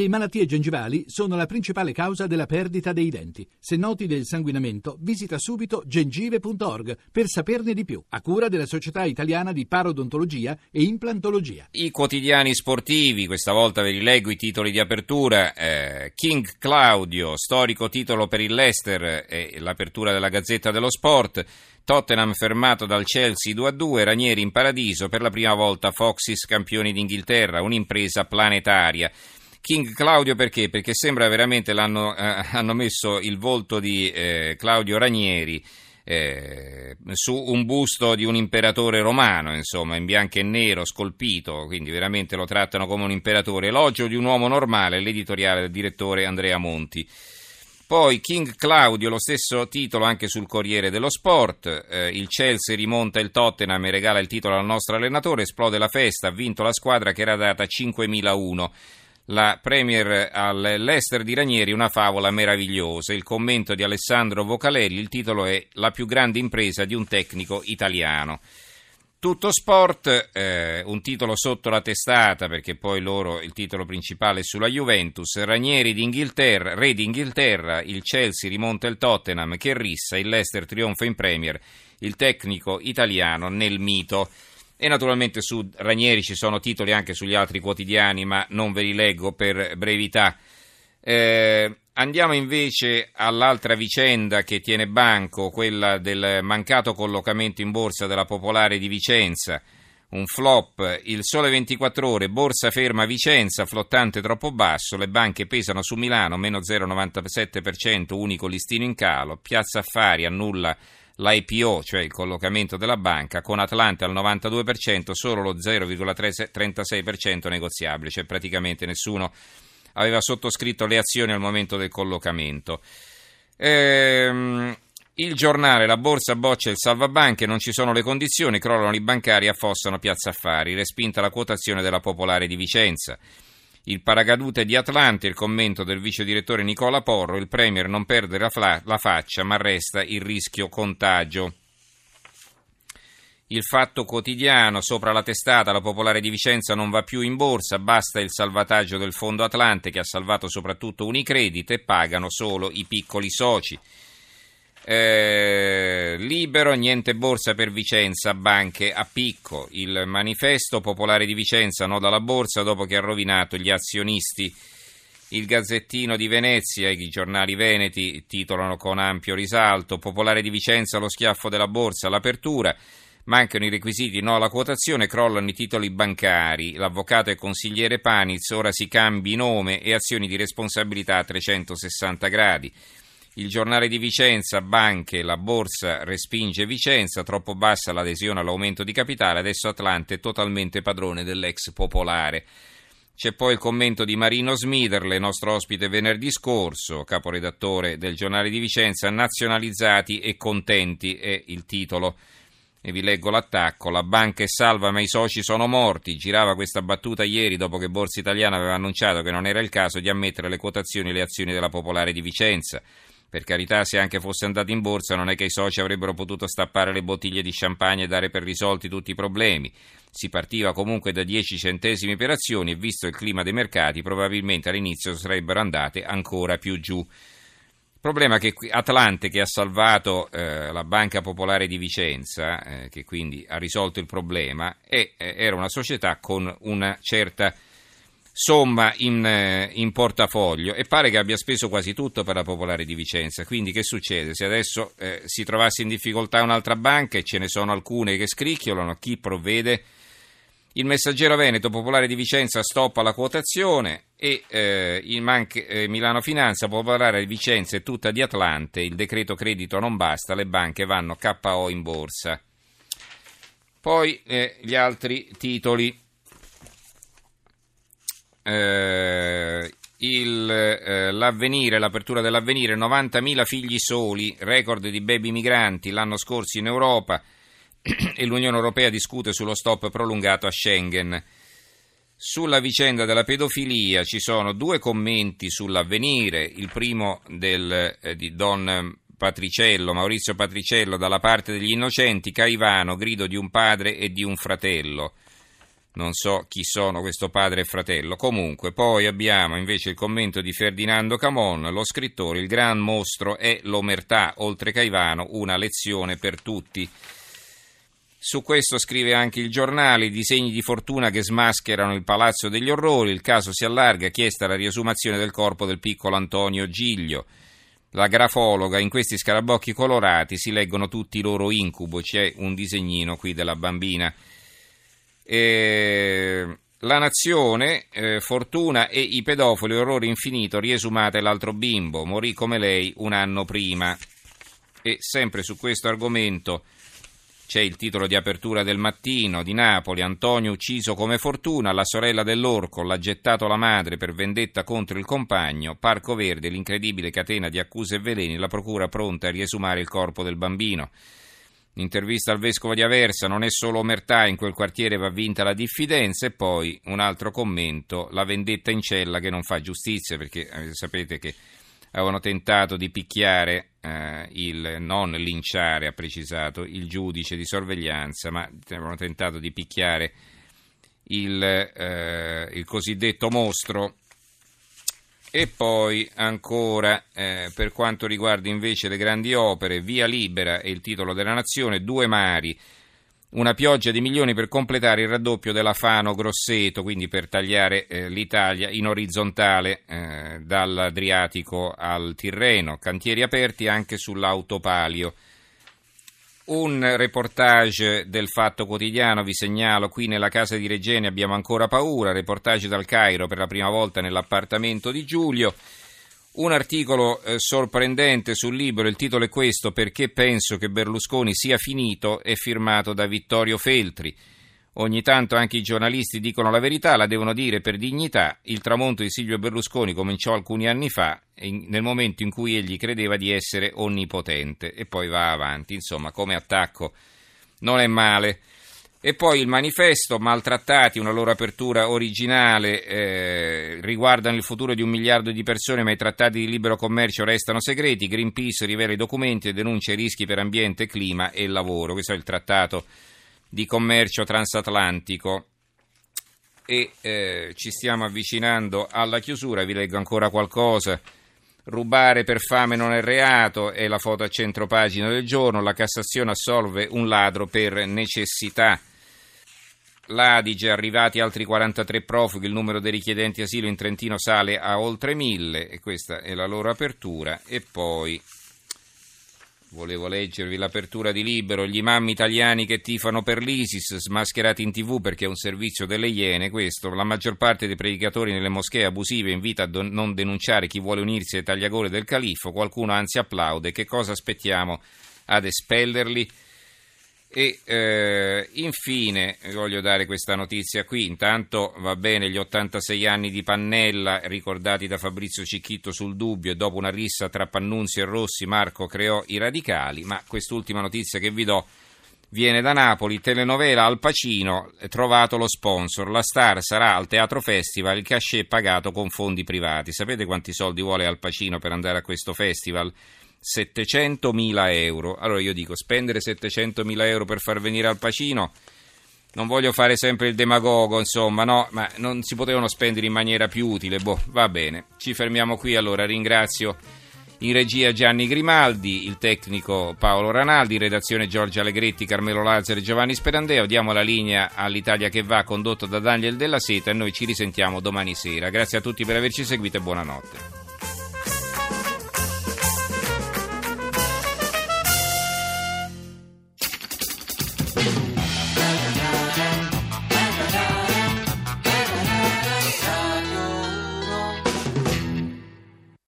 Le malattie gengivali sono la principale causa della perdita dei denti. Se noti del sanguinamento, visita subito gengive.org per saperne di più, a cura della Società Italiana di Parodontologia e Implantologia. I quotidiani sportivi, questa volta ve li leggo i titoli di apertura. Eh, King Claudio, storico titolo per il Leicester e l'apertura della Gazzetta dello Sport. Tottenham fermato dal Chelsea 2-2, Ranieri in paradiso, per la prima volta Foxes campioni d'Inghilterra, un'impresa planetaria. King Claudio perché? Perché sembra veramente l'hanno eh, hanno messo il volto di eh, Claudio Ranieri eh, su un busto di un imperatore romano, insomma, in bianco e nero, scolpito, quindi veramente lo trattano come un imperatore. Elogio di un uomo normale, l'editoriale del direttore Andrea Monti. Poi King Claudio, lo stesso titolo anche sul Corriere dello Sport, eh, il Chelsea rimonta il Tottenham e regala il titolo al nostro allenatore, esplode la festa, ha vinto la squadra che era data 5.001 la Premier all'Ester di Ranieri, una favola meravigliosa. Il commento di Alessandro Vocalelli, il titolo è La più grande impresa di un tecnico italiano. Tutto sport, eh, un titolo sotto la testata perché poi loro il titolo principale è sulla Juventus, Ranieri d'Inghilterra, re d'Inghilterra, il Chelsea rimonta il Tottenham, che rissa, il Leicester trionfa in Premier, il tecnico italiano nel mito. E naturalmente su Ranieri ci sono titoli anche sugli altri quotidiani, ma non ve li leggo per brevità. Eh, andiamo invece all'altra vicenda che tiene banco, quella del mancato collocamento in borsa della Popolare di Vicenza. Un flop, il sole 24 ore, borsa ferma Vicenza, flottante troppo basso, le banche pesano su Milano, meno 0,97%, unico listino in calo, Piazza Affari annulla l'IPO, cioè il collocamento della banca, con Atlante al 92%, solo lo 0,36% negoziabile, cioè praticamente nessuno aveva sottoscritto le azioni al momento del collocamento. Ehm, il giornale, la borsa boccia il salvabanche, non ci sono le condizioni, crollano i bancari affossano Piazza Affari, respinta la quotazione della Popolare di Vicenza. Il paracadute di Atlante, il commento del vice direttore Nicola Porro, il Premier non perde la, fla- la faccia ma resta il rischio contagio. Il fatto quotidiano, sopra la testata, la popolare di Vicenza non va più in borsa, basta il salvataggio del fondo Atlante che ha salvato soprattutto Unicredit e pagano solo i piccoli soci. Eh, libero, niente borsa per Vicenza, banche a picco. Il manifesto popolare di Vicenza, no dalla borsa dopo che ha rovinato gli azionisti. Il Gazzettino di Venezia e i giornali veneti titolano con ampio risalto Popolare di Vicenza, lo schiaffo della borsa, l'apertura. Mancano i requisiti, no alla quotazione, crollano i titoli bancari. L'avvocato e consigliere Paniz ora si cambi nome e azioni di responsabilità a 360 gradi. Il giornale di Vicenza, banche, la borsa respinge Vicenza, troppo bassa l'adesione all'aumento di capitale, adesso Atlante è totalmente padrone dell'ex popolare. C'è poi il commento di Marino Smiderle, nostro ospite venerdì scorso, caporedattore del giornale di Vicenza, nazionalizzati e contenti è il titolo. E vi leggo l'attacco, la banca è salva ma i soci sono morti, girava questa battuta ieri dopo che Borsa Italiana aveva annunciato che non era il caso di ammettere le quotazioni e le azioni della Popolare di Vicenza. Per carità, se anche fosse andato in borsa, non è che i soci avrebbero potuto stappare le bottiglie di champagne e dare per risolti tutti i problemi. Si partiva comunque da 10 centesimi per azioni e visto il clima dei mercati, probabilmente all'inizio sarebbero andate ancora più giù. Il problema è che Atlante, che ha salvato eh, la Banca Popolare di Vicenza, eh, che quindi ha risolto il problema, è, eh, era una società con una certa somma in, eh, in, portafoglio e pare che abbia speso quasi tutto per la Popolare di Vicenza. Quindi che succede? Se adesso eh, si trovasse in difficoltà un'altra banca e ce ne sono alcune che scricchiolano, chi provvede? Il messaggero Veneto Popolare di Vicenza stoppa la quotazione e eh, Manche, eh, Milano Finanza Popolare di Vicenza è tutta di Atlante, il decreto credito non basta, le banche vanno KO in borsa. Poi eh, gli altri titoli eh, il, eh, l'avvenire, l'apertura dell'avvenire, 90.000 figli soli, record di baby migranti l'anno scorso in Europa e l'Unione Europea discute sullo stop prolungato a Schengen. Sulla vicenda della pedofilia ci sono due commenti sull'avvenire, il primo del, eh, di Don Patriciello, Maurizio Patriciello, dalla parte degli innocenti, Caivano, grido di un padre e di un fratello. Non so chi sono questo padre e fratello. Comunque, poi abbiamo invece il commento di Ferdinando Camon, lo scrittore, il gran mostro è l'omertà, oltre Caivano, una lezione per tutti. Su questo scrive anche il giornale, i disegni di fortuna che smascherano il palazzo degli orrori, il caso si allarga, chiesta la riesumazione del corpo del piccolo Antonio Giglio. La grafologa, in questi scarabocchi colorati si leggono tutti i loro incubo, c'è un disegnino qui della bambina. Eh, la nazione, eh, Fortuna e i pedofili, orrore infinito, riesumate l'altro bimbo, morì come lei un anno prima. E sempre su questo argomento c'è il titolo di apertura del mattino di Napoli, Antonio ucciso come fortuna, la sorella dell'orco l'ha gettato la madre per vendetta contro il compagno, Parco Verde, l'incredibile catena di accuse e veleni, la procura pronta a riesumare il corpo del bambino. Intervista al vescovo di Aversa, non è solo omertà, in quel quartiere va vinta la diffidenza e poi un altro commento, la vendetta in cella che non fa giustizia perché eh, sapete che avevano tentato di picchiare, eh, il, non linciare, ha precisato, il giudice di sorveglianza, ma avevano tentato di picchiare il, eh, il cosiddetto mostro. E poi ancora, eh, per quanto riguarda invece le grandi opere, Via Libera è il titolo della nazione, due mari una pioggia di milioni per completare il raddoppio della Fano Grosseto, quindi per tagliare eh, l'Italia in orizzontale eh, dall'Adriatico al Tirreno, cantieri aperti anche sull'autopalio. Un reportage del Fatto Quotidiano, vi segnalo, qui nella casa di Regeni abbiamo ancora paura, reportage dal Cairo per la prima volta nell'appartamento di Giulio. Un articolo eh, sorprendente sul libro, il titolo è questo, Perché penso che Berlusconi sia finito, è firmato da Vittorio Feltri. Ogni tanto anche i giornalisti dicono la verità, la devono dire per dignità. Il tramonto di Silvio Berlusconi cominciò alcuni anni fa, nel momento in cui egli credeva di essere onnipotente, e poi va avanti. Insomma, come attacco non è male. E poi il manifesto, maltrattati, una loro apertura originale, eh, riguardano il futuro di un miliardo di persone, ma i trattati di libero commercio restano segreti. Greenpeace rivela i documenti e denuncia i rischi per ambiente, clima e lavoro. Questo è il trattato di commercio transatlantico. E eh, ci stiamo avvicinando alla chiusura, vi leggo ancora qualcosa. Rubare per fame non è reato, è la foto a centro pagina del giorno. La Cassazione assolve un ladro per necessità l'Adige, arrivati altri 43 profughi, il numero dei richiedenti asilo in Trentino sale a oltre 1000 e questa è la loro apertura e poi volevo leggervi l'apertura di Libero, gli imam italiani che tifano per l'ISIS, smascherati in tv perché è un servizio delle Iene, questo, la maggior parte dei predicatori nelle moschee abusive invita a don- non denunciare chi vuole unirsi ai tagliagole del califfo, qualcuno anzi applaude, che cosa aspettiamo? Ad espellerli? E eh, infine voglio dare questa notizia qui, intanto va bene gli 86 anni di Pannella ricordati da Fabrizio Cicchitto sul dubbio e dopo una rissa tra Pannunzi e Rossi Marco creò i radicali, ma quest'ultima notizia che vi do viene da Napoli, telenovela Al Pacino, trovato lo sponsor, la star sarà al Teatro Festival, il cachet pagato con fondi privati. Sapete quanti soldi vuole Al Pacino per andare a questo festival? 700.000 euro. Allora io dico, spendere 700.000 euro per far venire al Pacino, non voglio fare sempre il demagogo, insomma, no, ma non si potevano spendere in maniera più utile. Boh, va bene, ci fermiamo qui allora. Ringrazio in regia Gianni Grimaldi, il tecnico Paolo Ranaldi, in redazione Giorgia Allegretti, Carmelo Lazzaro e Giovanni Sperandeo. Diamo la linea all'Italia che va, condotto da Daniel Della Seta e noi ci risentiamo domani sera. Grazie a tutti per averci seguito e buonanotte.